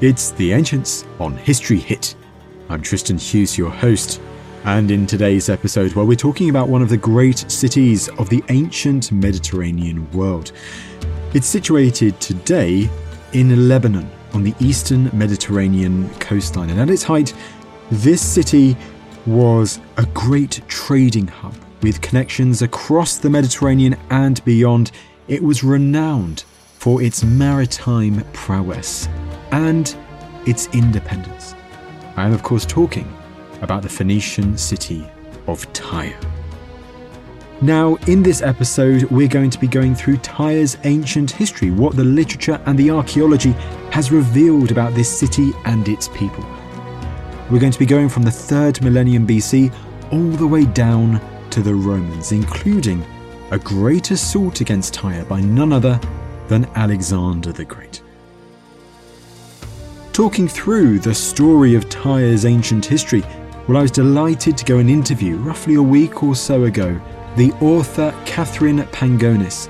It's The Ancients on History Hit. I'm Tristan Hughes, your host, and in today's episode, well, we're talking about one of the great cities of the ancient Mediterranean world. It's situated today in Lebanon on the eastern Mediterranean coastline, and at its height, this city was a great trading hub with connections across the Mediterranean and beyond. It was renowned for its maritime prowess and its independence. I am, of course, talking about the Phoenician city of Tyre. Now, in this episode, we're going to be going through Tyre's ancient history, what the literature and the archaeology has revealed about this city and its people. We're going to be going from the 3rd millennium BC all the way down to the Romans, including a great assault against Tyre by none other than Alexander the Great. Talking through the story of Tyre's ancient history, well, I was delighted to go and interview, roughly a week or so ago, the author Katherine Pangonis.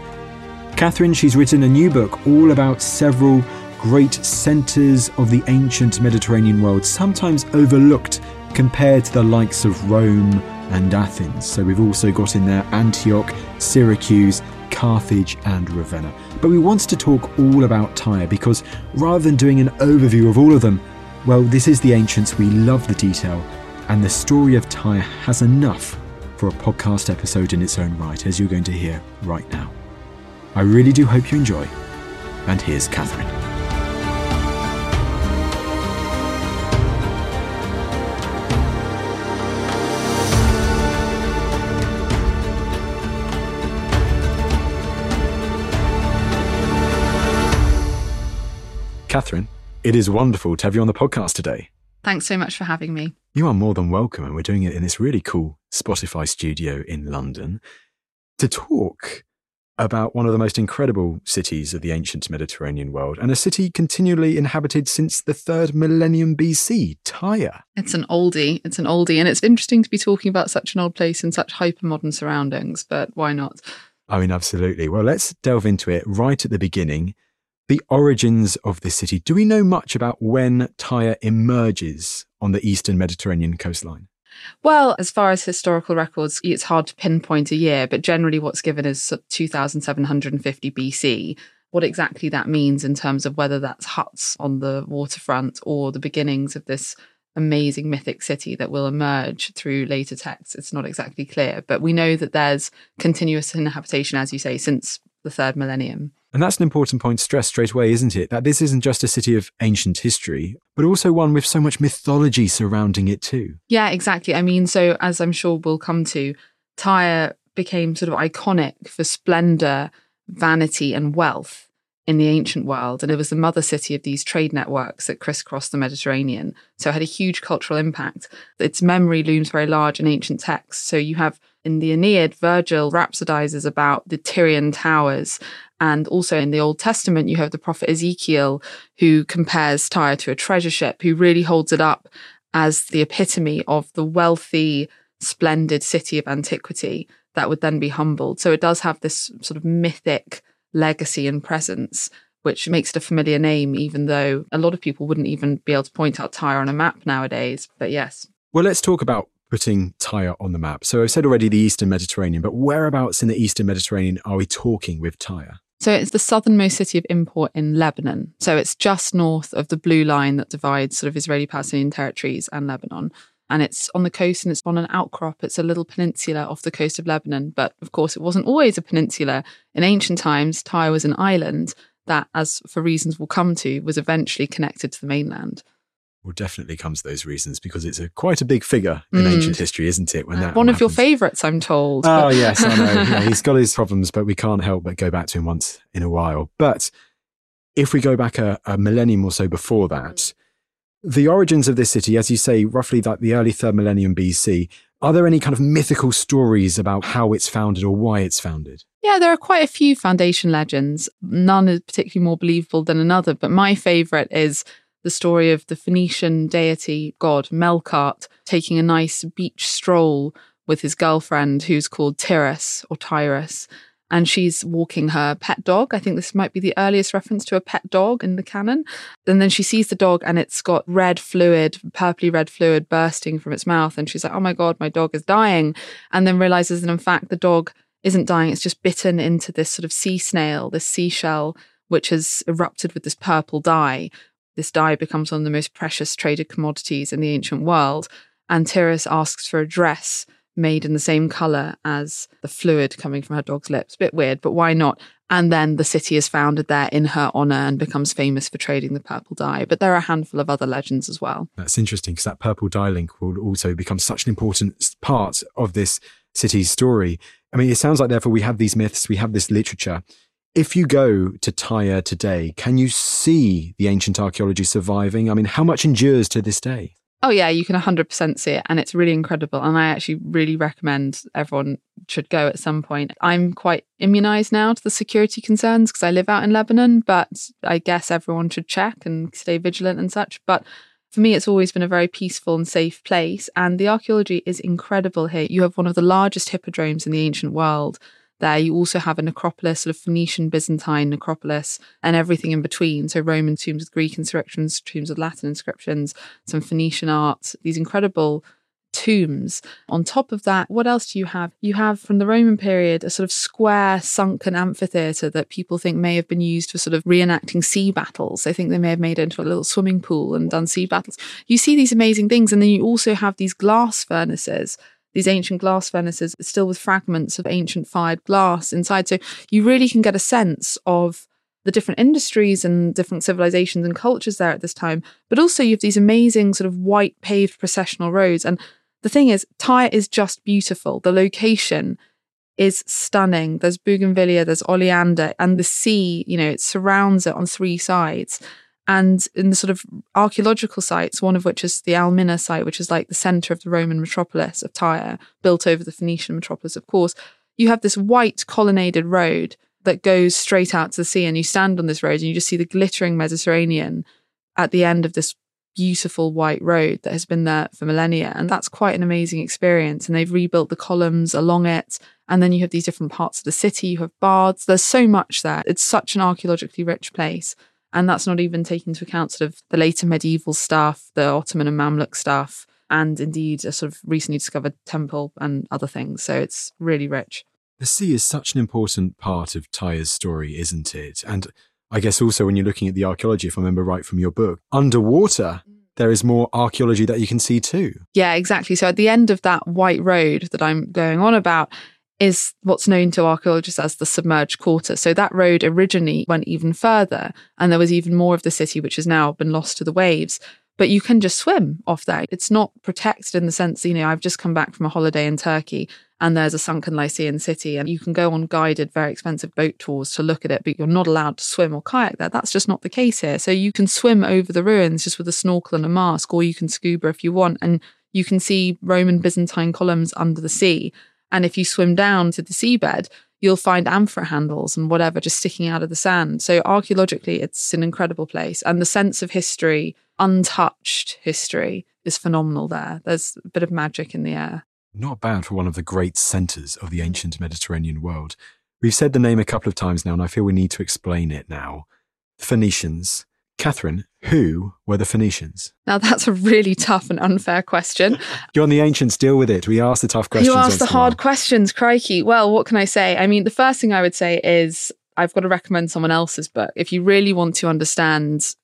Katherine, she's written a new book all about several great centres of the ancient Mediterranean world, sometimes overlooked compared to the likes of Rome and Athens. So we've also got in there Antioch, Syracuse, Carthage, and Ravenna. But we wanted to talk all about Tyre because rather than doing an overview of all of them, well, this is the ancients, we love the detail, and the story of Tyre has enough for a podcast episode in its own right, as you're going to hear right now. I really do hope you enjoy, and here's Katherine. Katherine, it is wonderful to have you on the podcast today. Thanks so much for having me. You are more than welcome, and we're doing it in this really cool Spotify studio in London to talk about one of the most incredible cities of the ancient Mediterranean world and a city continually inhabited since the third millennium BC, Tyre. It's an oldie. It's an oldie. And it's interesting to be talking about such an old place in such hyper modern surroundings, but why not? I mean, absolutely. Well, let's delve into it right at the beginning the origins of this city. Do we know much about when Tyre emerges on the eastern Mediterranean coastline? Well, as far as historical records, it's hard to pinpoint a year, but generally what's given is 2750 BC. What exactly that means in terms of whether that's huts on the waterfront or the beginnings of this amazing mythic city that will emerge through later texts, it's not exactly clear. But we know that there's continuous inhabitation, as you say, since the third millennium. And that's an important point to stress straight away, isn't it? That this isn't just a city of ancient history, but also one with so much mythology surrounding it too. Yeah, exactly. I mean, so as I'm sure we'll come to, Tyre became sort of iconic for splendor, vanity, and wealth in the ancient world. And it was the mother city of these trade networks that crisscrossed the Mediterranean. So it had a huge cultural impact. Its memory looms very large in ancient texts. So you have in the Aeneid, Virgil rhapsodizes about the Tyrian towers and also in the Old Testament, you have the prophet Ezekiel who compares Tyre to a treasure ship, who really holds it up as the epitome of the wealthy, splendid city of antiquity that would then be humbled. So it does have this sort of mythic legacy and presence. which makes it a familiar name, even though a lot of people wouldn't even be able to point out Tyre on a map nowadays. But yes. Well, let's talk about putting Tyre on the map. So I've said already the Eastern Mediterranean, but whereabouts in the Eastern Mediterranean are we talking with Tyre? So it's the southernmost city of import in Lebanon. So it's just north of the blue line that divides sort of Israeli Palestinian territories and Lebanon. And it's on the coast and it's on an outcrop. It's a little peninsula off the coast of Lebanon. But of course, it wasn't always a peninsula. In ancient times, Tyre was an island that, as for reasons we'll come to, was eventually connected to the mainland will definitely come to those reasons because it's a quite a big figure in mm. ancient history, isn't it? When that one of your favourites, I'm told. Oh yes, I know. yeah, he's got his problems, but we can't help but go back to him once in a while. But if we go back a, a millennium or so before that, the origins of this city, as you say, roughly like the early third millennium BC. Are there any kind of mythical stories about how it's founded or why it's founded? Yeah, there are quite a few foundation legends. None is particularly more believable than another, but my favourite is the story of the Phoenician deity god Melkart taking a nice beach stroll with his girlfriend, who's called Tyrus or Tyrus. And she's walking her pet dog. I think this might be the earliest reference to a pet dog in the canon. And then she sees the dog and it's got red fluid, purpley red fluid bursting from its mouth. And she's like, oh my God, my dog is dying. And then realizes that in fact the dog isn't dying. It's just bitten into this sort of sea snail, this seashell, which has erupted with this purple dye, this dye becomes one of the most precious traded commodities in the ancient world. And Tyrus asks for a dress made in the same color as the fluid coming from her dog's lips. Bit weird, but why not? And then the city is founded there in her honor and becomes famous for trading the purple dye. But there are a handful of other legends as well. That's interesting because that purple dye link will also become such an important part of this city's story. I mean, it sounds like, therefore, we have these myths, we have this literature. If you go to Tyre today, can you see the ancient archaeology surviving? I mean, how much endures to this day? Oh, yeah, you can 100% see it. And it's really incredible. And I actually really recommend everyone should go at some point. I'm quite immunized now to the security concerns because I live out in Lebanon, but I guess everyone should check and stay vigilant and such. But for me, it's always been a very peaceful and safe place. And the archaeology is incredible here. You have one of the largest hippodromes in the ancient world there. You also have a necropolis, sort of Phoenician, Byzantine necropolis, and everything in between. So Roman tombs with Greek inscriptions, tombs with Latin inscriptions, some Phoenician art, these incredible tombs. On top of that, what else do you have? You have from the Roman period a sort of square sunken amphitheatre that people think may have been used for sort of reenacting sea battles. They think they may have made it into a little swimming pool and done sea battles. You see these amazing things. And then you also have these glass furnaces these ancient glass furnaces, still with fragments of ancient fired glass inside. So you really can get a sense of the different industries and different civilizations and cultures there at this time. But also, you have these amazing sort of white paved processional roads. And the thing is, Tyre is just beautiful. The location is stunning. There's bougainvillea, there's oleander, and the sea, you know, it surrounds it on three sides. And in the sort of archaeological sites, one of which is the Al Minna site, which is like the center of the Roman metropolis of Tyre, built over the Phoenician metropolis, of course, you have this white colonnaded road that goes straight out to the sea. And you stand on this road and you just see the glittering Mediterranean at the end of this beautiful white road that has been there for millennia. And that's quite an amazing experience. And they've rebuilt the columns along it. And then you have these different parts of the city. You have baths. There's so much there. It's such an archaeologically rich place. And that's not even taking into account sort of the later medieval stuff, the Ottoman and Mamluk stuff, and indeed a sort of recently discovered temple and other things. So it's really rich. The sea is such an important part of Tyre's story, isn't it? And I guess also when you're looking at the archaeology, if I remember right from your book, underwater, there is more archaeology that you can see too. Yeah, exactly. So at the end of that white road that I'm going on about, is what's known to archaeologists as the submerged quarter. So that road originally went even further, and there was even more of the city which has now been lost to the waves. But you can just swim off there. It's not protected in the sense, you know, I've just come back from a holiday in Turkey and there's a sunken Lycian city, and you can go on guided, very expensive boat tours to look at it, but you're not allowed to swim or kayak there. That's just not the case here. So you can swim over the ruins just with a snorkel and a mask, or you can scuba if you want, and you can see Roman Byzantine columns under the sea. And if you swim down to the seabed, you'll find amphora handles and whatever just sticking out of the sand. So archaeologically, it's an incredible place. And the sense of history, untouched history, is phenomenal there. There's a bit of magic in the air. Not bad for one of the great centres of the ancient Mediterranean world. We've said the name a couple of times now, and I feel we need to explain it now. Phoenicians. Katherine, who were the Phoenicians? Now, that's a really tough and unfair question. You're on the ancients, deal with it. We ask the tough questions. You ask the hard questions, crikey. Well, what can I say? I mean, the first thing I would say is I've got to recommend someone else's book. If you really want to understand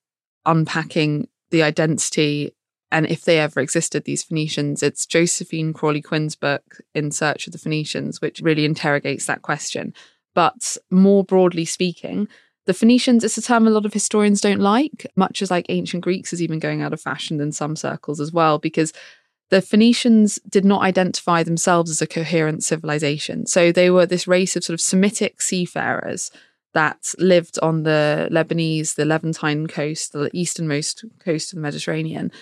unpacking the identity and if they ever existed, these Phoenicians, it's Josephine Crawley Quinn's book, In Search of the Phoenicians, which really interrogates that question. But more broadly speaking, the Phoenicians, it's a term a lot of historians don't like, much as like ancient Greeks is even going out of fashion in some circles as well, because the Phoenicians did not identify themselves as a coherent civilization. So they were this race of sort of Semitic seafarers that lived on the Lebanese, the Levantine coast, the easternmost coast of the Mediterranean.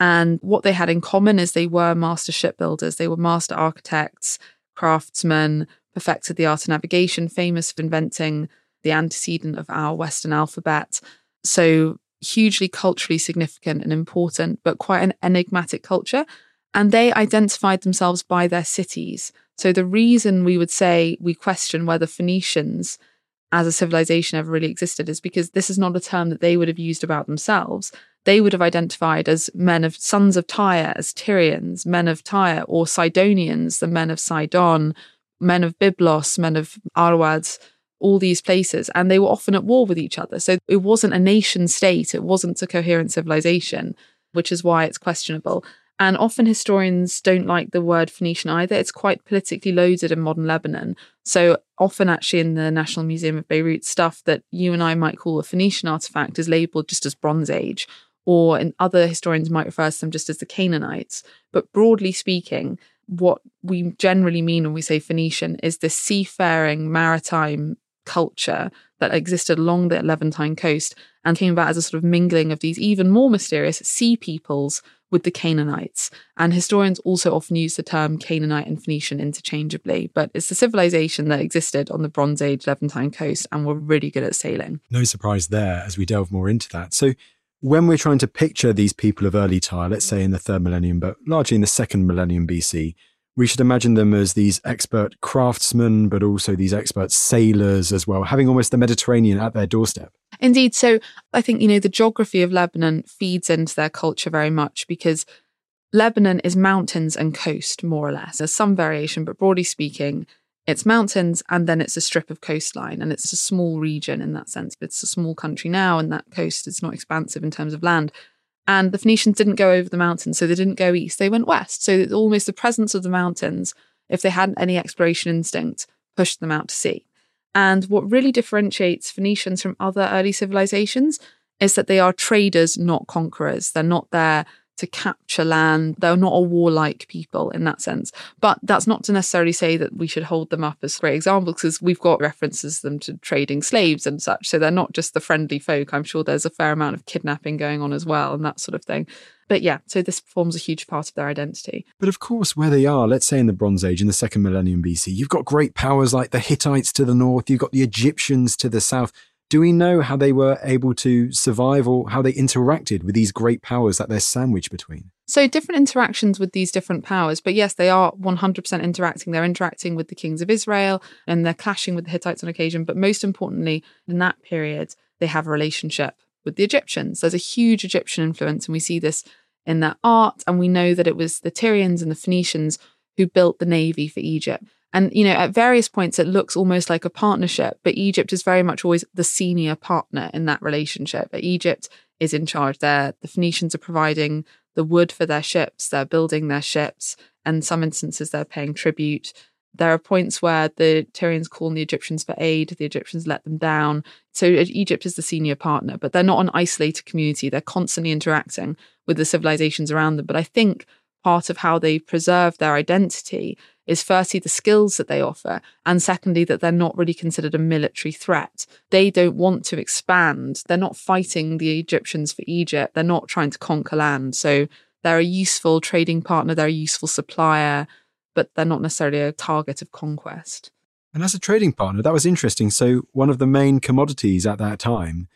And what they had in common is they were master shipbuilders, they were master architects, craftsmen, perfected the art of navigation, famous for inventing the antecedent of our Western alphabet. So hugely culturally significant and important, but quite an enigmatic culture. And they identified themselves by their cities. So the reason we would say we question whether Phoenicians as a civilization ever really existed is because this is not a term that they would have used about themselves. They would have identified as men of sons of Tyre, as Tyrians, men of Tyre, or Sidonians, the men of Sidon, men of Byblos, men of Arwad, all these places. And they were often at war with each other. So it wasn't a nation state, it wasn't a coherent civilization, which is why it's questionable. And often historians don't like the word Phoenician either. It's quite politically loaded in modern Lebanon. So often, actually, in the National Museum of Beirut, stuff that you and I might call a Phoenician artifact is labeled just as Bronze Age, or in other historians might refer to them just as the Canaanites. But broadly speaking, what we generally mean when we say Phoenician is this seafaring maritime culture that existed along the Levantine coast and came about as a sort of mingling of these even more mysterious sea peoples with the Canaanites. And historians also often use the term Canaanite and Phoenician interchangeably, but it's the civilization that existed on the Bronze Age Levantine coast and were really good at sailing. No surprise there as we delve more into that. So, when we're trying to picture these people of early Tyre, let's say in the third millennium, but largely in the second millennium BC, we should imagine them as these expert craftsmen, but also these expert sailors as well, having almost the Mediterranean at their doorstep. Indeed. So I think, you know, the geography of Lebanon feeds into their culture very much because Lebanon is mountains and coast, more or less. There's some variation, but broadly speaking, it's mountains and then it's a strip of coastline and it's a small region in that sense. It's a small country now and that coast is not expansive in terms of land. And the Phoenicians didn't go over the mountains, so they didn't go east, they went west. So it's almost the presence of the mountains, if they hadn't any exploration instinct, pushed them out to sea. And what really differentiates Phoenicians from other early civilizations is that they are traders, not conquerors. They're not there to capture land. They're not a warlike people in that sense. But that's not to necessarily say that we should hold them up as great examples because we've got references them to trading slaves and such. So they're not just the friendly folk. I'm sure there's a fair amount of kidnapping going on as well and that sort of thing. But yeah, so this forms a huge part of their identity. But of course, where they are, let's say in the Bronze Age, in the second millennium BC, you've got great powers like the Hittites to the north, you've got the Egyptians to the south. Do we know how they were able to survive or how they interacted with these great powers that they're sandwiched between? So, different interactions with these different powers, but yes, they are 100% interacting. They're interacting with the kings of Israel and they're clashing with the Hittites on occasion. But most importantly, in that period, they have a relationship with the Egyptians. There's a huge Egyptian influence, and we see this in their art. And we know that it was the Tyrians and the Phoenicians who built the navy for Egypt. And, you know, at various points, it looks almost like a partnership, but Egypt is very much always the senior partner in that relationship. Egypt is in charge there. The Phoenicians are providing the wood for their ships, they're building their ships, and in some instances, they're paying tribute. There are points where the Tyrians call on the Egyptians for aid, the Egyptians let them down. So uh, Egypt is the senior partner, but they're not an isolated community. They're constantly interacting with the civilizations around them. But I think part of how they preserve their identity is firstly the skills that they offer, and secondly, that they're not really considered a military threat. They don't want to expand. They're not fighting the Egyptians for Egypt. They're not trying to conquer land. So they're a useful trading partner, they're a useful supplier, but they're not necessarily a target of conquest. And as a trading partner, that was interesting. So, one of the main commodities at that time,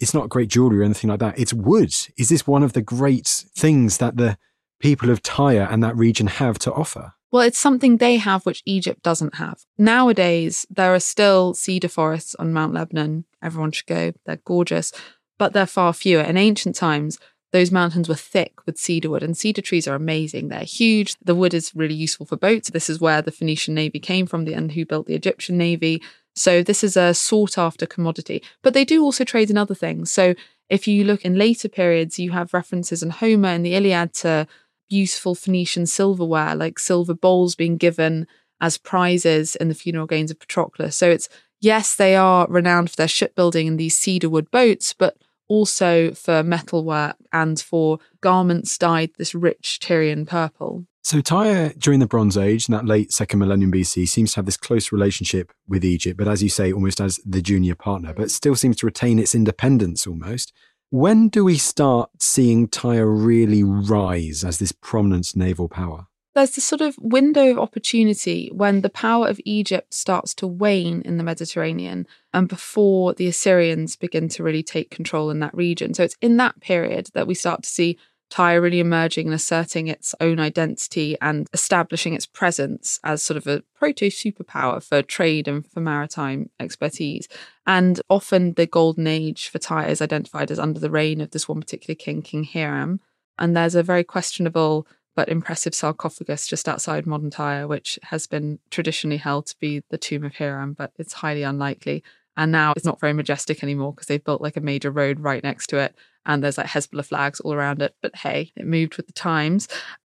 it's not great jewelry or anything like that, it's wood. Is this one of the great things that the people of Tyre and that region have to offer? Well, it's something they have which Egypt doesn't have. Nowadays, there are still cedar forests on Mount Lebanon. Everyone should go. They're gorgeous, but they're far fewer. In ancient times, those mountains were thick with cedar wood, and cedar trees are amazing. They're huge. The wood is really useful for boats. This is where the Phoenician navy came from, and who built the Egyptian navy. So this is a sought after commodity. But they do also trade in other things. So if you look in later periods, you have references in Homer and the Iliad to beautiful Phoenician silverware, like silver bowls being given as prizes in the funeral games of Patroclus. So it's yes, they are renowned for their shipbuilding and these cedar wood boats, but also for metalwork and for garments dyed this rich Tyrian purple. So Tyre during the Bronze Age, in that late second millennium BC, seems to have this close relationship with Egypt, but as you say, almost as the junior partner, but still seems to retain its independence almost. When do we start seeing Tyre really rise as this prominent naval power? there's this sort of window of opportunity when the power of Egypt starts to wane in the Mediterranean and before the Assyrians begin to really take control in that region. So it's in that period that we start to see Tyre really emerging and asserting its own identity and establishing its presence as sort of a proto superpower for trade and for maritime expertise. And often the golden age for Tyre is identified as under the reign of this one particular king, King Hiram. And there's a very questionable but impressive sarcophagus just outside modern Tyre, which has been traditionally held to be the tomb of Hiram, but it's highly unlikely. And now it's not very majestic anymore because they've built like a major road right next to it. And there's like Hezbollah flags all around it. But hey, it moved with the times.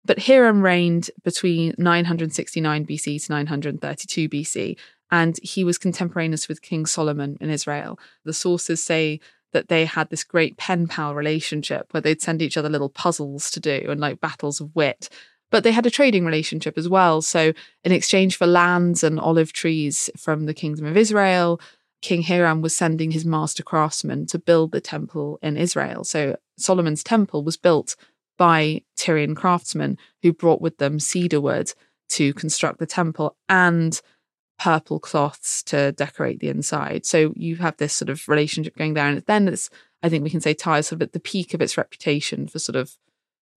But Hiram reigned between 969 BC to 932 BC. And he was contemporaneous with King Solomon in Israel. The sources say that they had this great pen pal relationship where they'd send each other little puzzles to do and like battles of wit. But they had a trading relationship as well. So, in exchange for lands and olive trees from the kingdom of Israel, King Hiram was sending his master craftsmen to build the temple in Israel. So, Solomon's temple was built by Tyrian craftsmen who brought with them cedar wood to construct the temple and purple cloths to decorate the inside. So you have this sort of relationship going there. And then it's, I think we can say Tyre sort of at the peak of its reputation for sort of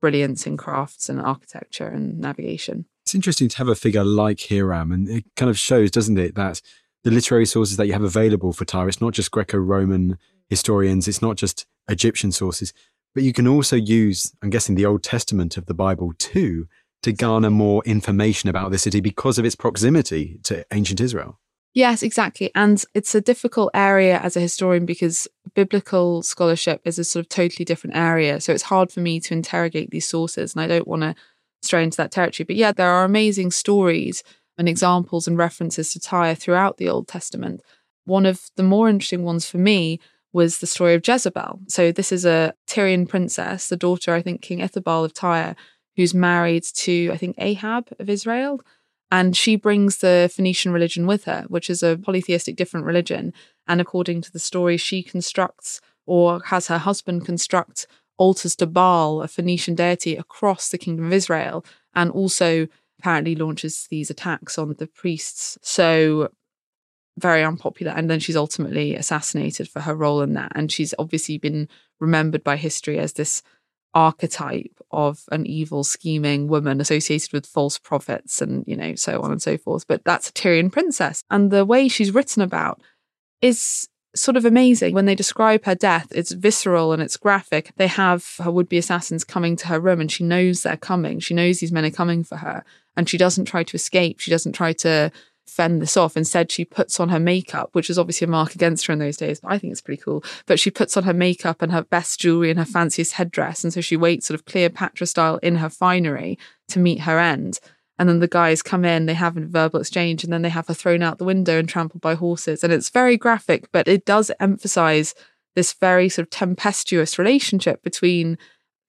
brilliance in crafts and architecture and navigation. It's interesting to have a figure like Hiram, and it kind of shows, doesn't it, that the literary sources that you have available for Tyre, it's not just Greco Roman historians, it's not just Egyptian sources, but you can also use, I'm guessing, the Old Testament of the Bible too to garner more information about the city because of its proximity to ancient Israel. Yes, exactly. And it's a difficult area as a historian because biblical scholarship is a sort of totally different area. So it's hard for me to interrogate these sources, and I don't want to stray into that territory. But yeah, there are amazing stories and examples and references to Tyre throughout the Old Testament. One of the more interesting ones for me was the story of Jezebel. So this is a Tyrian princess, the daughter, I think, King Ithobal of Tyre, who's married to, I think, Ahab of Israel. And she brings the Phoenician religion with her, which is a polytheistic different religion. And according to the story, she constructs or has her husband construct altars to Baal, a Phoenician deity, across the kingdom of Israel, and also apparently launches these attacks on the priests. So very unpopular. And then she's ultimately assassinated for her role in that. And she's obviously been remembered by history as this archetype of an evil scheming woman associated with false prophets and you know so on and so forth but that's a Tyrian princess and the way she's written about is sort of amazing when they describe her death it's visceral and it's graphic they have her would-be assassins coming to her room and she knows they're coming she knows these men are coming for her and she doesn't try to escape she doesn't try to fend this off. Instead, she puts on her makeup, which is obviously a mark against her in those days, but I think it's pretty cool. But she puts on her makeup and her best jewelry and her fanciest headdress. And so she waits sort of Cleopatra style in her finery to meet her end. And then the guys come in, they have a verbal exchange, and then they have her thrown out the window and trampled by horses. And it's very graphic, but it does emphasize this very sort of tempestuous relationship between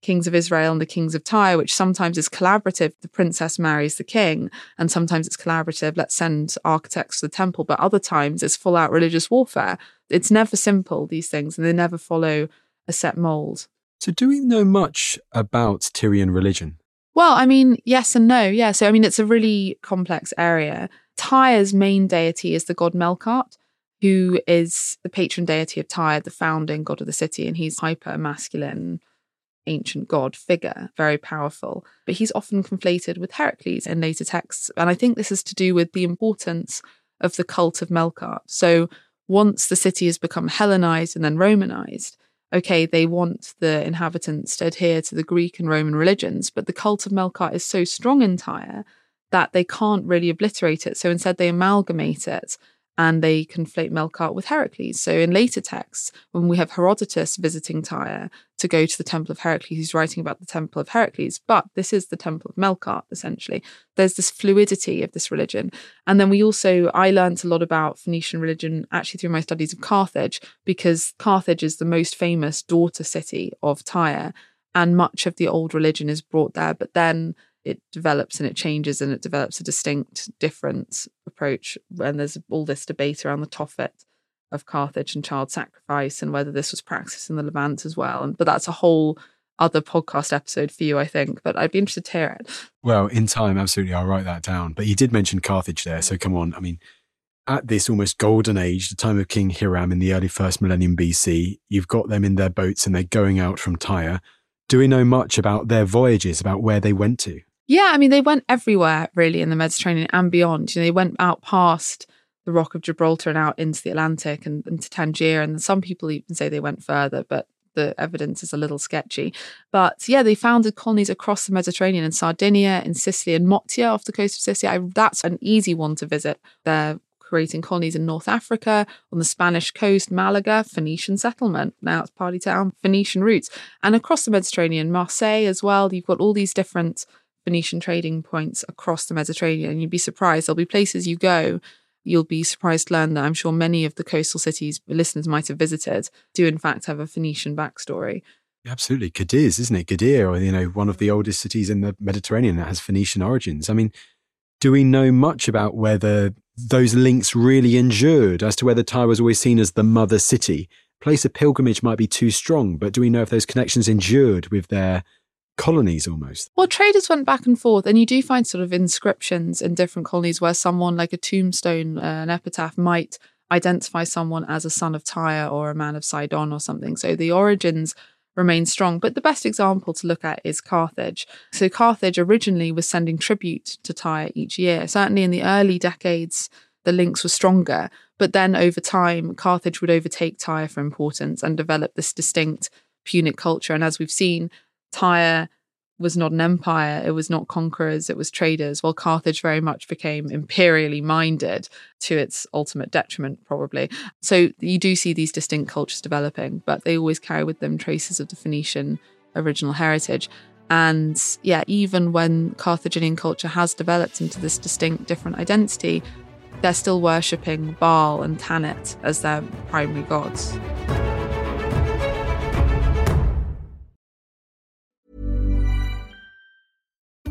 kings of Israel and the kings of Tyre, which sometimes is collaborative. The princess marries the king, and sometimes it's collaborative. Let's send architects to the temple, but other times it's full out religious warfare. It's never simple, these things, and they never follow a set mold. So, do we know much about Tyrian religion? Well, I mean, yes and no. Yeah. So, I mean, it's a really complex area. Tyre's main deity is the god Melkart, who is the patron deity of Tyre, the founding god of the city, and he's hyper masculine, ancient god figure, very powerful. But he's often conflated with Heracles in later texts. And I think this is to do with the importance of the cult of Melkart. So once the city has become Hellenized and then Romanized, okay, they want the inhabitants to adhere to the Greek and Roman religions, but the cult of Melkart is so strong in Tyre that they can't really obliterate it. So instead, they amalgamate it and they conflate Melkart with Heracles. So in later texts, when we have Herodotus visiting Tyre to go to the Temple of Heracles, he's writing about the Temple of Heracles, but this is the Temple of Melkart, essentially. There's this fluidity of this religion. And then we also, I learned a lot about Phoenician religion actually through my studies of Carthage, because Carthage is the most famous daughter city of Tyre, and much of the old religion is brought there. But then it develops and it changes and it develops a distinct, different approach. And there's all this debate around the Tophet of Carthage and child sacrifice and whether this was practiced in the Levant as well. But that's a whole other podcast episode for you, I think. But I'd be interested to hear it. Well, in time, absolutely, I'll write that down. But you did mention Carthage there, so come on. I mean, at this almost golden age, the time of King Hiram in the early first millennium BC, you've got them in their boats and they're going out from Tyre. Do we know much about their voyages, about where they went to? Yeah, I mean, they went everywhere really in the Mediterranean and beyond. You know, they went out past the Rock of Gibraltar and out into the Atlantic and into Tangier. And some people even say they went further, but the evidence is a little sketchy. But yeah, they founded colonies across the Mediterranean in Sardinia, in Sicily, and Motia off the coast of Sicily. I, that's an easy one to visit. They're creating colonies in North Africa, on the Spanish coast, Malaga, Phoenician settlement. Now it's party town, Phoenician roots. And across the Mediterranean, Marseille as well. You've got all these different Phoenician trading points across the Mediterranean. And you'd be surprised. There'll be places you go, you'll be surprised to learn that I'm sure many of the coastal cities listeners might have visited do, in fact, have a Phoenician backstory. Absolutely. Cadiz, isn't it? Gadir, or, you know, one of the oldest cities in the Mediterranean that has Phoenician origins. I mean, do we know much about whether those links really endured as to whether Tyre was always seen as the mother city? Place of pilgrimage might be too strong, but do we know if those connections endured with their colonies almost. Well, traders went back and forth, and you do find sort of inscriptions in different colonies where someone, like a tombstone, uh, an epitaph, might identify someone as a son of Tyre or a man of Sidon or something. So the origins remain strong. But the best example to look at is Carthage. So Carthage originally was sending tribute to Tyre each year. Certainly in the early decades, the links were stronger. But then over time, Carthage would overtake Tyre for importance and develop this distinct Punic culture. And as we've seen, Tyre was not an empire, it was not conquerors, it was traders, while Carthage very much became imperially minded to its ultimate detriment, probably. So you do see these distinct cultures developing, but they always carry with them traces of the Phoenician original heritage. And yeah, even when Carthaginian culture has developed into this distinct different identity, they're still worshipping Baal and Tanit as their primary gods.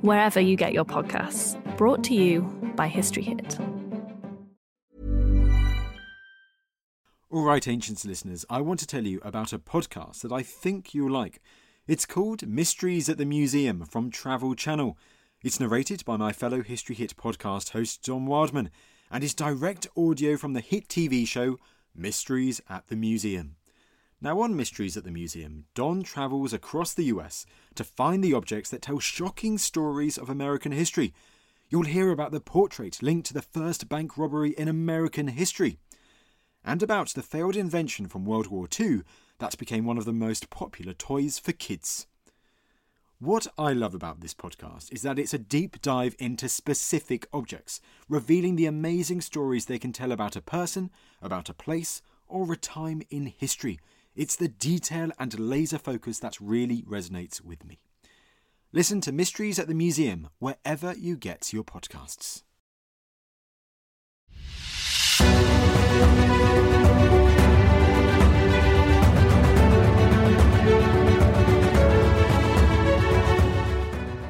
wherever you get your podcasts. Brought to you by History Hit. All right, Ancients listeners, I want to tell you about a podcast that I think you'll like. It's called Mysteries at the Museum from Travel Channel. It's narrated by my fellow History Hit podcast host Don Wildman and is direct audio from the hit TV show Mysteries at the Museum. Now, on Mysteries at the Museum, Don travels across the US to find the objects that tell shocking stories of American history. You'll hear about the portrait linked to the first bank robbery in American history, and about the failed invention from World War II that became one of the most popular toys for kids. What I love about this podcast is that it's a deep dive into specific objects, revealing the amazing stories they can tell about a person, about a place, or a time in history. It's the detail and laser focus that really resonates with me. Listen to Mysteries at the Museum wherever you get your podcasts.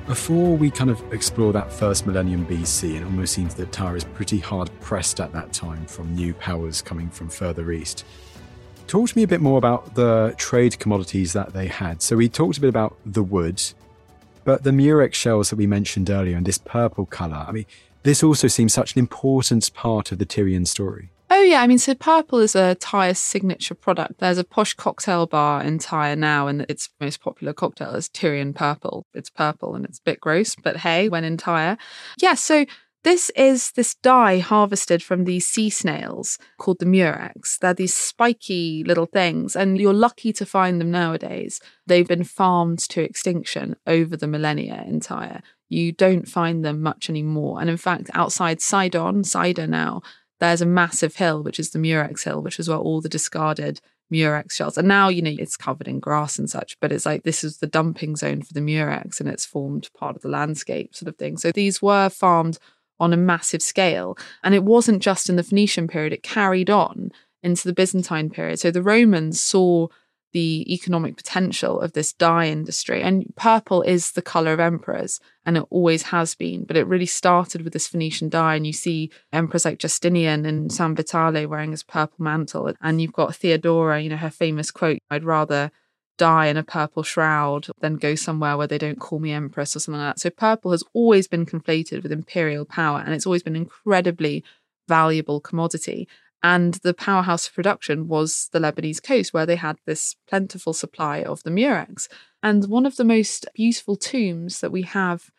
Before we kind of explore that first millennium BC, it almost seems that Tyre is pretty hard pressed at that time from new powers coming from further east. Talk to me a bit more about the trade commodities that they had. So we talked a bit about the wood, but the murex shells that we mentioned earlier and this purple colour, I mean, this also seems such an important part of the Tyrian story. Oh yeah, I mean, so purple is a Tyre signature product. There's a posh cocktail bar in Tyre now, and its most popular cocktail is Tyrian Purple. It's purple and it's a bit gross, but hey, when in Tyre, yeah. So this is this dye harvested from these sea snails called the murex. They're these spiky little things, and you're lucky to find them nowadays. They've been farmed to extinction over the millennia in Tyre. You don't find them much anymore. And in fact, outside Sidon, Sidon now, there's a massive hill, which is the Murex Hill, which is where all the discarded Murex shells. Are. And now, you know, it's covered in grass and such, but it's like this is the dumping zone for the Murex and it's formed part of the landscape sort of thing. So these were farmed on a massive scale. And it wasn't just in the Phoenician period, it carried on into the Byzantine period. So the Romans saw the economic potential of this dye industry. And purple is the color of emperors, and it always has been. But it really started with this Phoenician dye, and you see emperors like Justinian and San Vitale wearing his purple mantle, and you've got Theodora, you know, her famous quote, "I'd rather." Die in a purple shroud then go somewhere where they don't call me empress or something like that. So, purple has always been conflated with imperial power and it's always been incredibly valuable commodity. And the powerhouse of production was the Lebanese coast, where they had this plentiful supply of the murex. And one of the most beautiful tombs that we have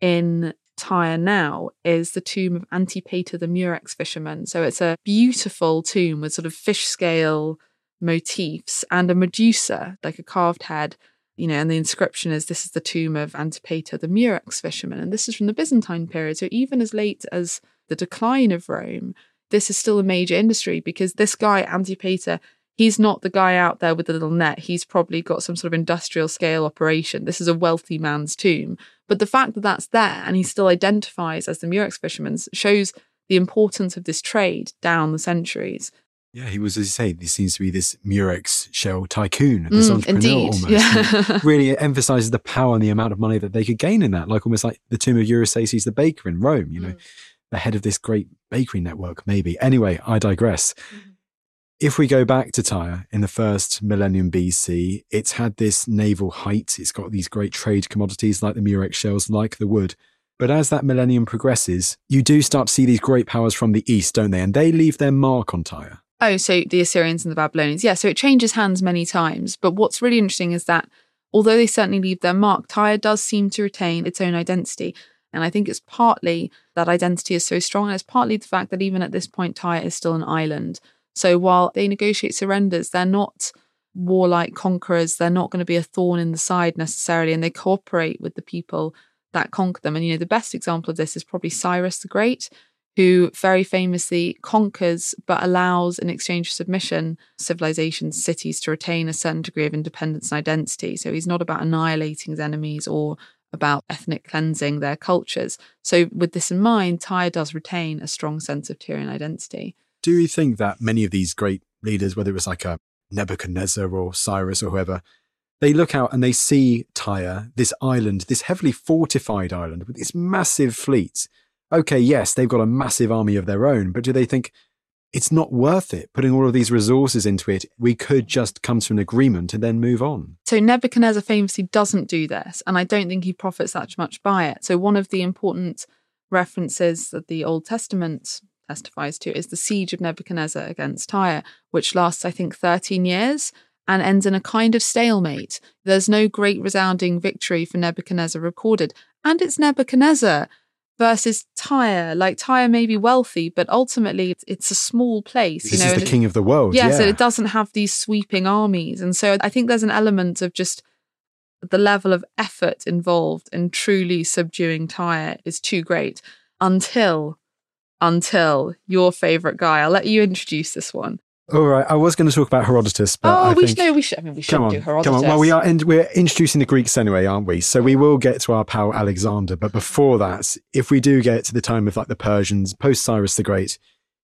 in Tyre now is the tomb of Antipater the murex fisherman. So it's a beautiful tomb with sort of fish scale motifs and a Medusa, like a carved head, you know, and the inscription is this is the tomb of Antipater the murex fisherman. And this is from the Byzantine period. So even as late as the decline of Rome, this is still a major industry because this guy, Antipater, he's not the guy out there with the little net. He's probably got some sort of industrial scale operation. This is a wealthy man's tomb. But the fact that that's there and he still identifies as the Murex fisherman shows the importance of this trade down the centuries. Yeah, he was, as you say, he seems to be this Murex shell tycoon, this Mm, entrepreneur indeed, almost. yeah. really emphasizes the power and the amount of money that they could gain in that, like almost like the tomb of Eurysaces the baker in Rome, you know, Mm. the head of this great bakery network, maybe. Anyway, I digress. Mm-hmm. If we go back to Tyre in the first millennium BC, it's had this naval height. It's got these great trade commodities like the Murex shells, like the wood. But as that millennium progresses, you do start to see these great powers from the east, don't they? And they leave their mark on Tyre. Oh, so the Assyrians and the Babylonians. Yeah, so it changes hands many times. But what's really interesting is that although they certainly leave their mark, Tyre does seem to retain its own identity. And I think it's partly that identity is so strong, and it's partly the fact that even at this point, Tyre is still an island. So while they negotiate surrenders, they're not warlike conquerors. They're not going to be a thorn in the side necessarily, and they cooperate with the people that conquer them. And you know, the best example of this is probably Cyrus the Great, who very famously conquers but allows, in exchange for submission, civilizations, cities to retain a certain degree of independence and identity. So he's not about annihilating his enemies or about ethnic cleansing their cultures. So, with this in mind, Tyre does retain a strong sense of Tyrian identity. Do you think that many of these great leaders, whether it was like a Nebuchadnezzar or Cyrus or whoever, they look out and they see Tyre, this island, this heavily fortified island with this massive fleet. Okay, yes, they've got a massive army of their own, but do they think it's not worth it putting all of these resources into it? We could just come to an agreement and then move on. So Nebuchadnezzar famously doesn't do this, and I don't think he profits that much by it. So one of the important references that the Old Testament testifies to is the siege of Nebuchadnezzar against Tyre, which lasts, I think, 13 years and ends in a kind of stalemate. There's no great resounding victory for Nebuchadnezzar recorded. And it's Nebuchadnezzar. Versus Tyre. Like Tyre may be wealthy, but ultimately it's, it's a small place. This you know, is the and it- king of the world. yeah, Yeah, so it doesn't have these sweeping armies. And so I think there's an element of just the level of effort involved in truly subduing Tyre is too great until until your favorite guy. I'll let you introduce this one. All right, I was going to talk about Herodotus, but oh, I we think should no, we should I mean we should on, do Herodotus. come on. Well, we are and we're introducing the Greeks anyway, aren't we? So we will get to our pal Alexander, but before that, if we do get to the time of like the Persians, post Cyrus the Great,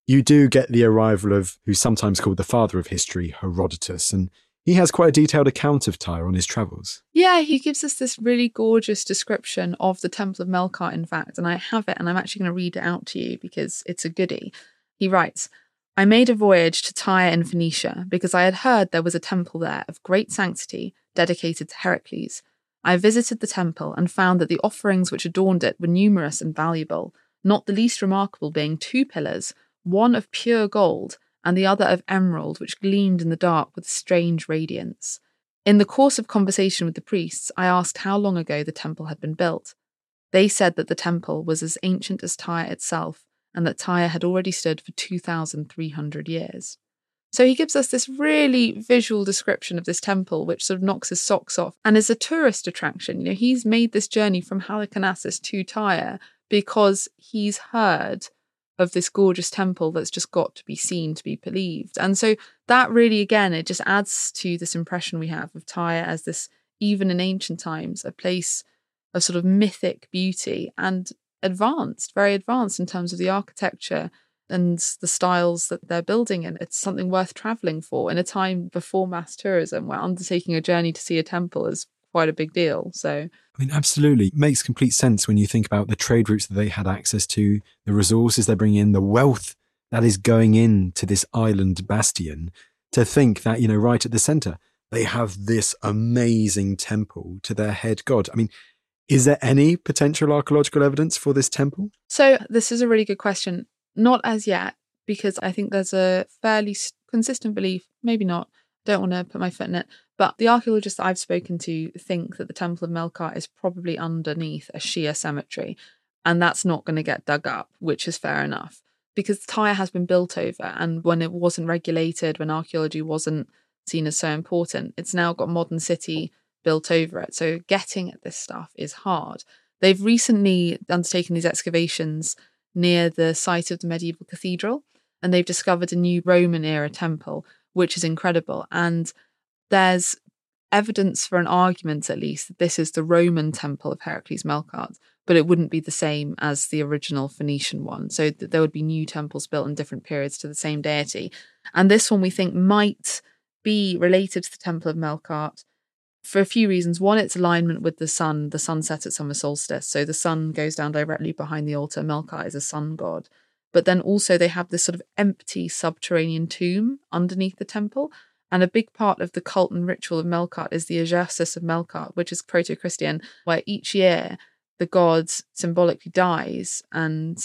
you do get the arrival of who's sometimes called the father of history, Herodotus, and he has quite a detailed account of Tyre on his travels. Yeah, he gives us this really gorgeous description of the Temple of Melkart, in fact, and I have it and I'm actually going to read it out to you because it's a goodie. He writes, I made a voyage to Tyre in Phoenicia because I had heard there was a temple there of great sanctity dedicated to Heracles. I visited the temple and found that the offerings which adorned it were numerous and valuable, not the least remarkable being two pillars, one of pure gold and the other of emerald, which gleamed in the dark with strange radiance. In the course of conversation with the priests, I asked how long ago the temple had been built. They said that the temple was as ancient as Tyre itself, and that Tyre had already stood for 2,300 years. So he gives us this really visual description of this temple, which sort of knocks his socks off and is a tourist attraction. You know, he's made this journey from Halicarnassus to Tyre because he's heard of this gorgeous temple that's just got to be seen to be believed. And so that really, again, it just adds to this impression we have of Tyre as this, even in ancient times, a place of sort of mythic beauty and advanced, very advanced in terms of the architecture and the styles that they're building in. It's something worth traveling for in a time before mass tourism, where undertaking a journey to see a temple is quite a big deal. So I mean, absolutely. Makes complete sense when you think about the trade routes that they had access to, the resources they're bringing in, the wealth that is going into this island bastion. To think that, you know, right at the center, they have this amazing temple to their head god. I mean, is there any potential archaeological evidence for this temple? So this is a really good question. Not as yet, because I think there's a fairly consistent belief, maybe not, don't want to put my foot in it, but the archaeologists I've spoken to think that the Temple of Melkart is probably underneath a Shia cemetery, and that's not going to get dug up, which is fair enough. Because Tyre has been built over, and when it wasn't regulated, when archaeology wasn't seen as so important, it's now got modern city built over it. So getting at this stuff is hard. They've recently undertaken these excavations near the site of the medieval cathedral, and they've discovered a new Roman era temple, which is incredible. And there's evidence for an argument, at least, that this is the Roman temple of Heracles Melkart, but it wouldn't be the same as the original Phoenician one. So th- there would be new temples built in different periods to the same deity. And this one we think might be related to the Temple of Melkart for a few reasons. One, its alignment with the sun, the sunset at summer solstice. So the sun goes down directly behind the altar. Melkart is a sun god. But then also they have this sort of empty subterranean tomb underneath the temple. And a big part of the cult and ritual of Melkart is the egersis of Melkart, which is Proto Christian, where each year the god symbolically dies and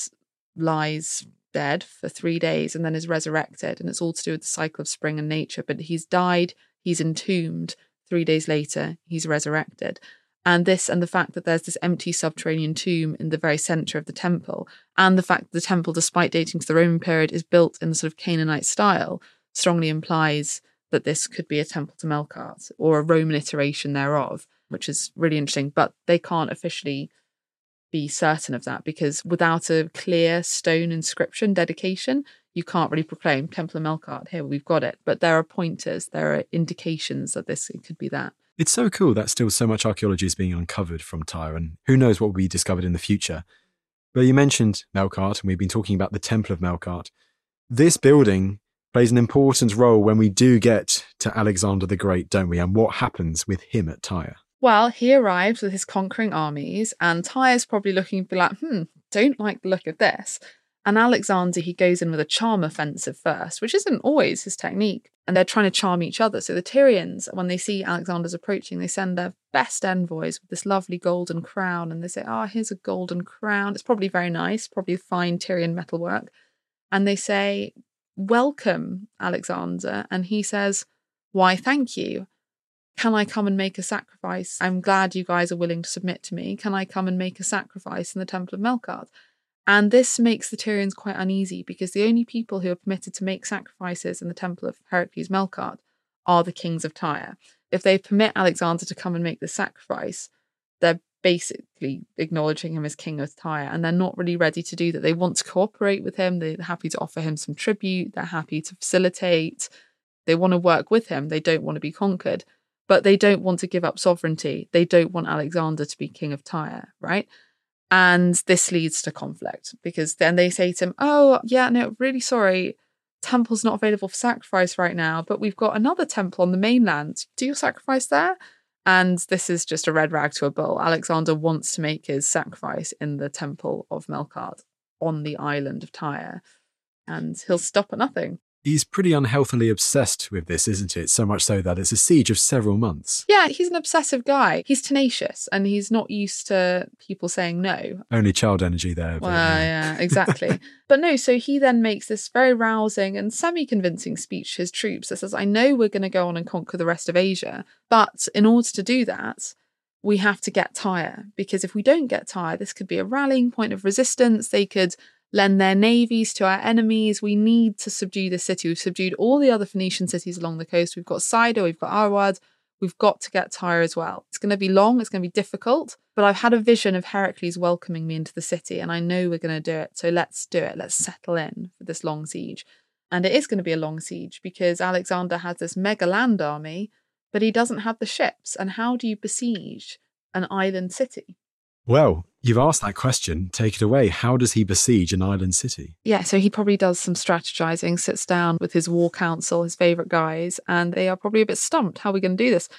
lies dead for three days and then is resurrected. And it's all to do with the cycle of spring and nature. But he's died, he's entombed. Three days later, he's resurrected. And this and the fact that there's this empty subterranean tomb in the very center of the temple, and the fact that the temple, despite dating to the Roman period, is built in the sort of Canaanite style, strongly implies that this could be a temple to Melkart or a Roman iteration thereof, which is really interesting. But they can't officially be certain of that because without a clear stone inscription dedication, you can't really proclaim Temple of Melkart. Here we've got it. But there are pointers, there are indications that this could be that. It's so cool that still so much archaeology is being uncovered from Tyre, and who knows what will be discovered in the future. But you mentioned Melkart, and we've been talking about the Temple of Melkart. This building plays an important role when we do get to Alexander the Great, don't we? And what happens with him at Tyre? Well, he arrives with his conquering armies, and Tyre's probably looking be like, hmm, don't like the look of this. And Alexander, he goes in with a charm offensive first, which isn't always his technique. And they're trying to charm each other. So the Tyrians, when they see Alexander's approaching, they send their best envoys with this lovely golden crown. And they say, oh, here's a golden crown. It's probably very nice, probably fine Tyrian metalwork. And they say, welcome, Alexander. And he says, why, thank you. Can I come and make a sacrifice? I'm glad you guys are willing to submit to me. Can I come and make a sacrifice in the Temple of Melkart? And this makes the Tyrians quite uneasy because the only people who are permitted to make sacrifices in the Temple of Heracles Melkart are the kings of Tyre. If they permit Alexander to come and make the sacrifice, they're basically acknowledging him as king of Tyre and they're not really ready to do that. They want to cooperate with him, they're happy to offer him some tribute, they're happy to facilitate, they want to work with him, they don't want to be conquered, but they don't want to give up sovereignty. They don't want Alexander to be king of Tyre, right? And this leads to conflict because then they say to him, Oh, yeah, no, really sorry. Temple's not available for sacrifice right now, but we've got another temple on the mainland. Do your sacrifice there? And this is just a red rag to a bull. Alexander wants to make his sacrifice in the temple of Melkart on the island of Tyre, and he'll stop at nothing he's pretty unhealthily obsessed with this, isn't it? So much so that it's a siege of several months. Yeah, he's an obsessive guy. He's tenacious and he's not used to people saying no. Only child energy there. Well, yeah, yeah exactly. but no, so he then makes this very rousing and semi convincing speech to his troops that says, I know we're going to go on and conquer the rest of Asia, but in order to do that, we have to get Tyre because if we don't get Tyre, this could be a rallying point of resistance. They could lend their navies to our enemies. We need to subdue the city. We've subdued all the other Phoenician cities along the coast. We've got Sidon, we've got Arwad. We've got to get Tyre as well. It's going to be long, it's going to be difficult, but I've had a vision of Heracles welcoming me into the city, and I know we're going to do it. So let's do it. Let's settle in for this long siege. And it is going to be a long siege because Alexander has this mega land army, but he doesn't have the ships. And how do you besiege an island city? Well, you've asked that question. Take it away. How does he besiege an island city? Yeah, so he probably does some strategizing, sits down with his war council, his favorite guys, and they are probably a bit stumped. How are we going to do this?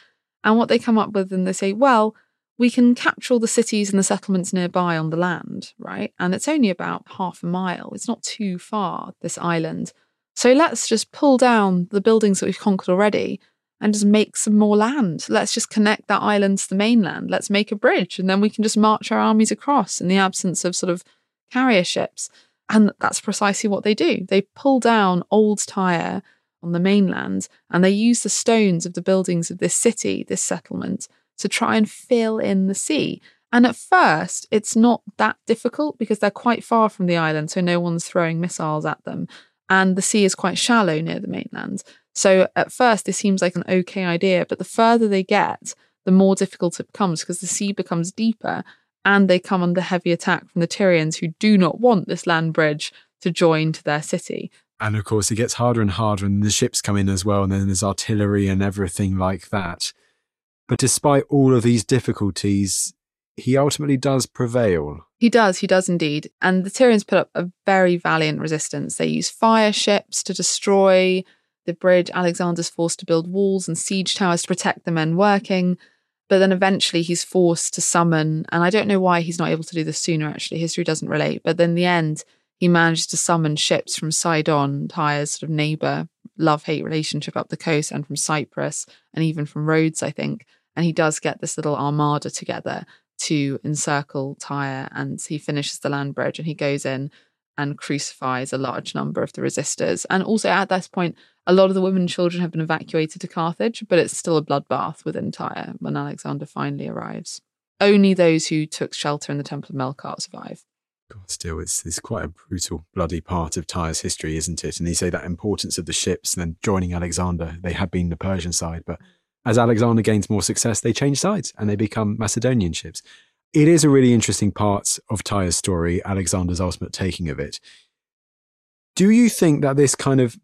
And what they come up with, and they say, well, we can capture all the cities and the settlements nearby on the land, right? And it's only about half a mile. It's not too far, this island. So let's just pull down the buildings that we've conquered already and just make some more land. Let's just connect that island to the mainland. Let's make a bridge and then we can just march our armies across in the absence of sort of carrier ships. And that's precisely what they do. They pull down old Tyre on the mainland and they use the stones of the buildings of this city, this settlement, to try and fill in the sea. And at first, it's not that difficult because they're quite far from the island, so no one's throwing missiles at them. And the sea is quite shallow near the mainland. So at first, this seems like an okay idea, but the further they get, the more difficult it becomes because the sea becomes deeper and they come under heavy attack from the Tyrians who do not want this land bridge to join to their city. And of course, it gets harder and harder, and the ships come in as well, and then there's artillery and everything like that. But despite all of these difficulties, he ultimately does prevail. He does, he does indeed. And the Tyrians put up a very valiant resistance. They use fire ships to destroy the bridge, Alexander's forced to build walls and siege towers to protect the men working. But then eventually he's forced to summon, and I don't know why he's not able to do this sooner, actually. History doesn't relate. But then in the end, he manages to summon ships from Sidon, Tyre's sort of neighbor, love hate relationship up the coast, and from Cyprus, and even from Rhodes, I think. And he does get this little armada together to encircle Tyre, and he finishes the land bridge and he goes in and crucifies a large number of the resistors. And also at this point, a lot of the women and children have been evacuated to Carthage, but it's still a bloodbath within Tyre when Alexander finally arrives. Only those who took shelter in the Temple of Melkart survive. God, still, it's, it's quite a brutal, bloody part of Tyre's history, isn't it? And you say that importance of the ships and then joining Alexander. They had been the Persian side, but as Alexander gains more success, they change sides and they become Macedonian ships. It is a really interesting part of Tyre's story, Alexander's ultimate taking of it. Do you think that this kind of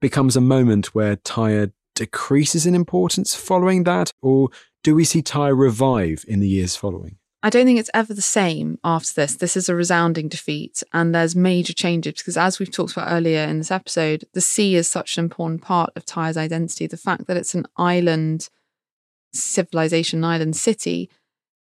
becomes a moment where Tyre decreases in importance following that, or do we see Tyre revive in the years following? I don't think it's ever the same after this. This is a resounding defeat, and there's major changes because, as we've talked about earlier in this episode, the sea is such an important part of Tyre's identity. The fact that it's an island civilization, island city,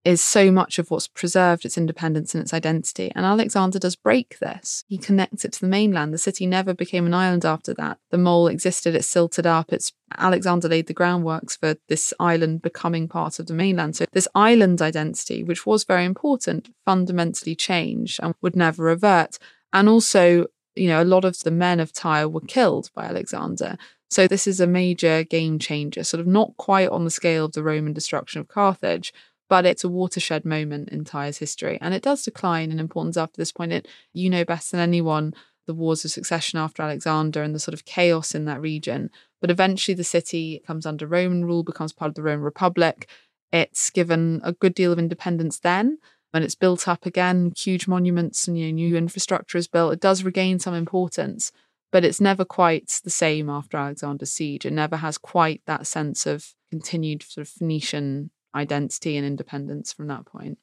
is so much of what's preserved its independence and its identity. And Alexander does break this. He connects it to the mainland. The city never became an island after that. The mole existed, it silted up. It's Alexander laid the groundworks for this island becoming part of the mainland. So this island identity, which was very important, fundamentally changed and would never revert. And also, you know, a lot of the men of Tyre were killed by Alexander. So this is a major game changer, sort of not quite on the scale of the Roman destruction of Carthage, but it's a watershed moment in Tyre's history. And it does decline in importance after this point. It, you know best than anyone the wars of succession after Alexander and the sort of chaos in that region. But eventually the city comes under Roman rule, becomes part of the Roman Republic. It's given a good deal of independence then. When it's built up again, huge monuments and you know, new infrastructure is built. It does regain some importance, but it's never quite the same after Alexander's siege. It never has quite that sense of continued sort of Phoenician identity and independence from that point.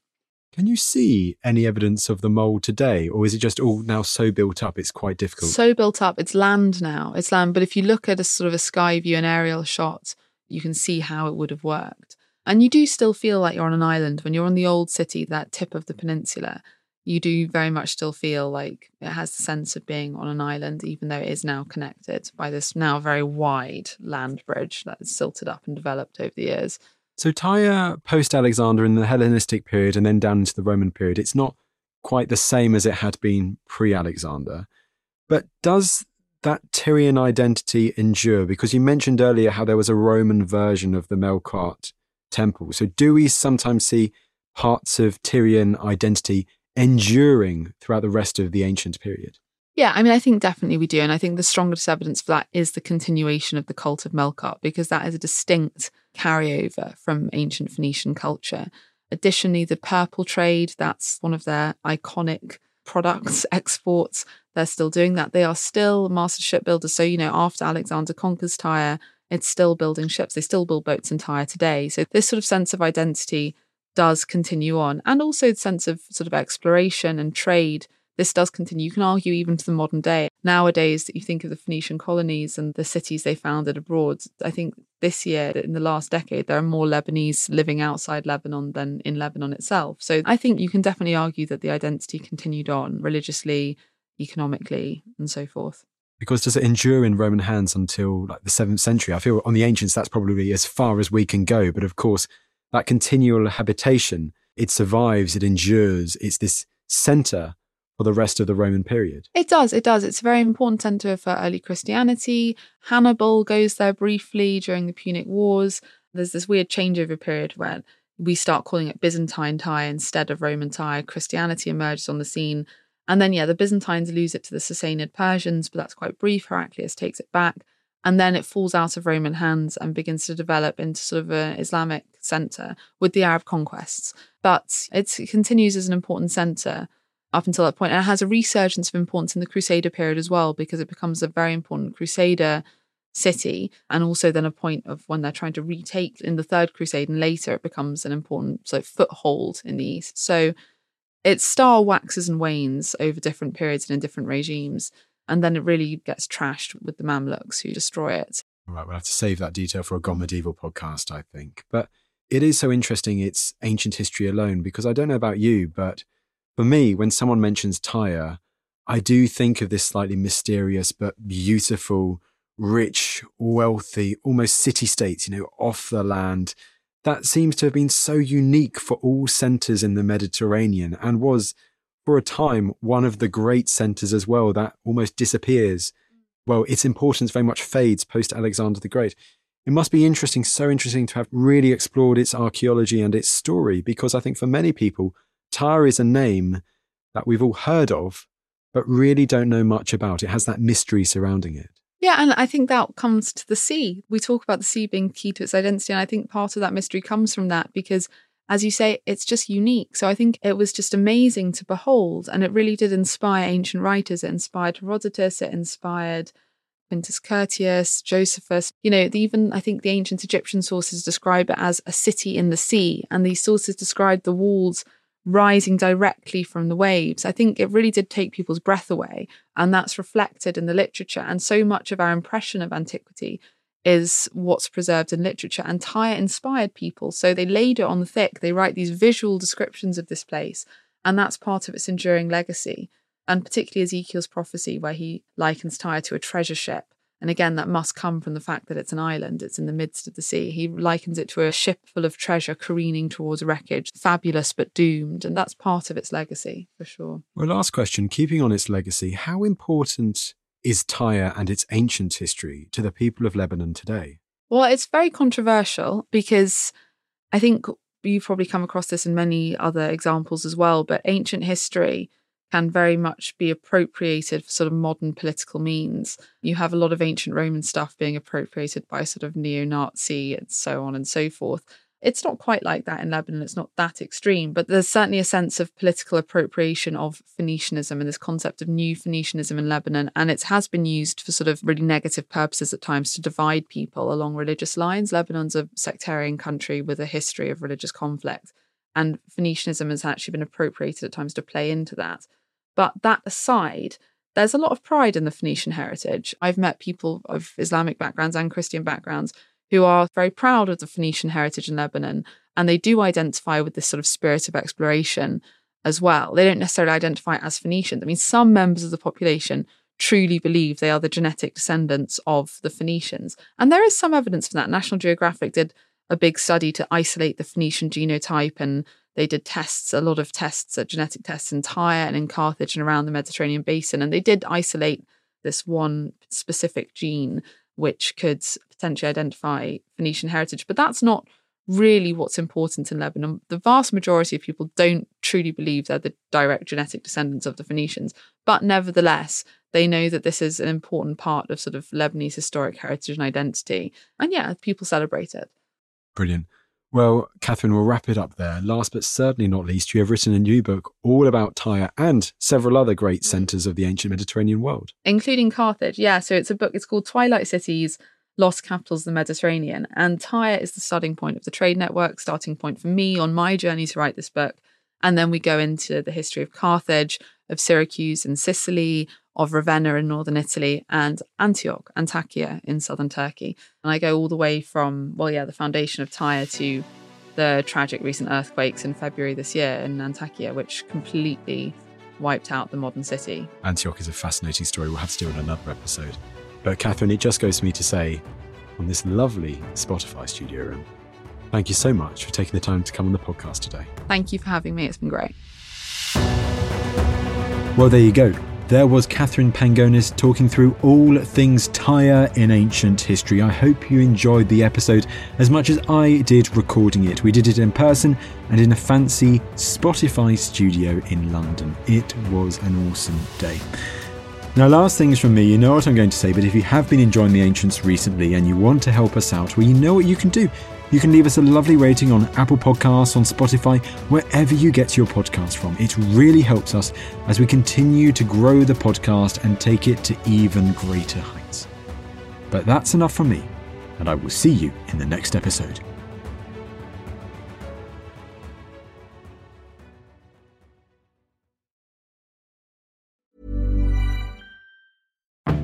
Can you see any evidence of the mole today, or is it just all now so built up it's quite difficult? So built up, it's land now. It's land. But if you look at a sort of a sky view, an aerial shot, you can see how it would have worked. And you do still feel like you're on an island when you're on the old city, that tip of the peninsula. You do very much still feel like it has the sense of being on an island, even though it is now connected by this now very wide land bridge that is silted up and developed over the years. So Tyre post Alexander in the Hellenistic period and then down into the Roman period, it's not quite the same as it had been pre Alexander. But does that Tyrian identity endure? Because you mentioned earlier how there was a Roman version of the Melkart temple. So do we sometimes see parts of Tyrian identity enduring throughout the rest of the ancient period? Yeah, I mean, I think definitely we do. And I think the strongest evidence for that is the continuation of the cult of Melkart, because that is a distinct carryover from ancient Phoenician culture. Additionally, the purple trade, that's one of their iconic products, exports. They're still doing that. They are still master shipbuilders. So, you know, after Alexander conquers Tyre, it's still building ships. They still build boats in Tyre today. So, this sort of sense of identity does continue on. And also the sense of sort of exploration and trade this does continue. You can argue even to the modern day. Nowadays, you think of the Phoenician colonies and the cities they founded abroad, I think this year, in the last decade, there are more Lebanese living outside Lebanon than in Lebanon itself. So I think you can definitely argue that the identity continued on religiously, economically, and so forth. Because does it endure in Roman hands until like the seventh century? I feel on the ancients that's probably as far as we can go. But of course, that continual habitation, it survives, it endures. It's this center for the rest of the Roman period. It does, it does. It's a very important centre for early Christianity. Hannibal goes there briefly during the Punic Wars. There's this weird changeover period where we start calling it Byzantine Tyre instead of Roman Tyre. Christianity emerges on the scene. And then, yeah, the Byzantines lose it to the Sassanid Persians, but that's quite brief. Heraclius takes it back. And then it falls out of Roman hands and begins to develop into sort of an Islamic centre with the Arab conquests. But it continues as an important centre up until that point. And it has a resurgence of importance in the Crusader period as well, because it becomes a very important Crusader city. And also then a point of when they're trying to retake in the Third Crusade and later it becomes an important so foothold in the East. So its star waxes and wanes over different periods and in different regimes. And then it really gets trashed with the Mamluks who destroy it. All right, we'll have to save that detail for a Gone Medieval podcast, I think. But it is so interesting, it's ancient history alone, because I don't know about you, but for me, when someone mentions Tyre, I do think of this slightly mysterious but beautiful, rich, wealthy, almost city states, you know, off the land. That seems to have been so unique for all centres in the Mediterranean and was, for a time, one of the great centres as well that almost disappears. Well, its importance very much fades post Alexander the Great. It must be interesting, so interesting to have really explored its archaeology and its story, because I think for many people, Tyre is a name that we've all heard of, but really don't know much about. It has that mystery surrounding it. Yeah, and I think that comes to the sea. We talk about the sea being key to its identity, and I think part of that mystery comes from that because, as you say, it's just unique. So I think it was just amazing to behold, and it really did inspire ancient writers. It inspired Herodotus, it inspired Quintus Curtius, Josephus. You know, even I think the ancient Egyptian sources describe it as a city in the sea, and these sources describe the walls rising directly from the waves. I think it really did take people's breath away. And that's reflected in the literature. And so much of our impression of antiquity is what's preserved in literature. And Tyre inspired people. So they laid it on the thick. They write these visual descriptions of this place. And that's part of its enduring legacy. And particularly Ezekiel's prophecy, where he likens Tyre to a treasure ship and again, that must come from the fact that it's an island, it's in the midst of the sea. He likens it to a ship full of treasure careening towards wreckage, fabulous but doomed. And that's part of its legacy, for sure. Well, last question keeping on its legacy, how important is Tyre and its ancient history to the people of Lebanon today? Well, it's very controversial because I think you've probably come across this in many other examples as well, but ancient history can very much be appropriated for sort of modern political means. You have a lot of ancient Roman stuff being appropriated by sort of neo Nazi and so on and so forth. It's not quite like that in Lebanon. It's not that extreme, but there's certainly a sense of political appropriation of Phoenicianism and this concept of new Phoenicianism in Lebanon. And it has been used for sort of really negative purposes at times to divide people along religious lines. Lebanon's a sectarian country with a history of religious conflict. And Phoenicianism has actually been appropriated at times to play into that. But that aside, there's a lot of pride in the Phoenician heritage. I've met people of Islamic backgrounds and Christian backgrounds who are very proud of the Phoenician heritage in Lebanon. And they do identify with this sort of spirit of exploration as well. They don't necessarily identify as Phoenicians. I mean, some members of the population truly believe they are the genetic descendants of the Phoenicians. And there is some evidence for that. National Geographic did a big study to isolate the Phoenician genotype and they did tests, a lot of tests, uh, genetic tests in Tyre and in Carthage and around the Mediterranean basin. And they did isolate this one specific gene which could potentially identify Phoenician heritage. But that's not really what's important in Lebanon. The vast majority of people don't truly believe they're the direct genetic descendants of the Phoenicians, but nevertheless, they know that this is an important part of sort of Lebanese historic heritage and identity. And yeah, people celebrate it. Brilliant. Well, Katherine, we'll wrap it up there. Last but certainly not least, you have written a new book all about Tyre and several other great centres of the ancient Mediterranean world. Including Carthage, yeah. So it's a book, it's called Twilight Cities Lost Capitals of the Mediterranean. And Tyre is the starting point of the trade network, starting point for me on my journey to write this book. And then we go into the history of Carthage, of Syracuse and Sicily, of Ravenna in northern Italy and Antioch, Antakya in southern Turkey. And I go all the way from, well, yeah, the foundation of Tyre to the tragic recent earthquakes in February this year in Antakya, which completely wiped out the modern city. Antioch is a fascinating story. We'll have to do in another episode. But Katherine, it just goes for me to say, on this lovely Spotify studio room, thank you so much for taking the time to come on the podcast today. Thank you for having me. It's been great. Well, there you go. There was Katherine Pangonis talking through all things Tyre in ancient history. I hope you enjoyed the episode as much as I did recording it. We did it in person and in a fancy Spotify studio in London. It was an awesome day. Now, last things from me, you know what I'm going to say, but if you have been enjoying the Ancients recently and you want to help us out, well, you know what you can do. You can leave us a lovely rating on Apple Podcasts, on Spotify, wherever you get your podcast from. It really helps us as we continue to grow the podcast and take it to even greater heights. But that's enough from me, and I will see you in the next episode.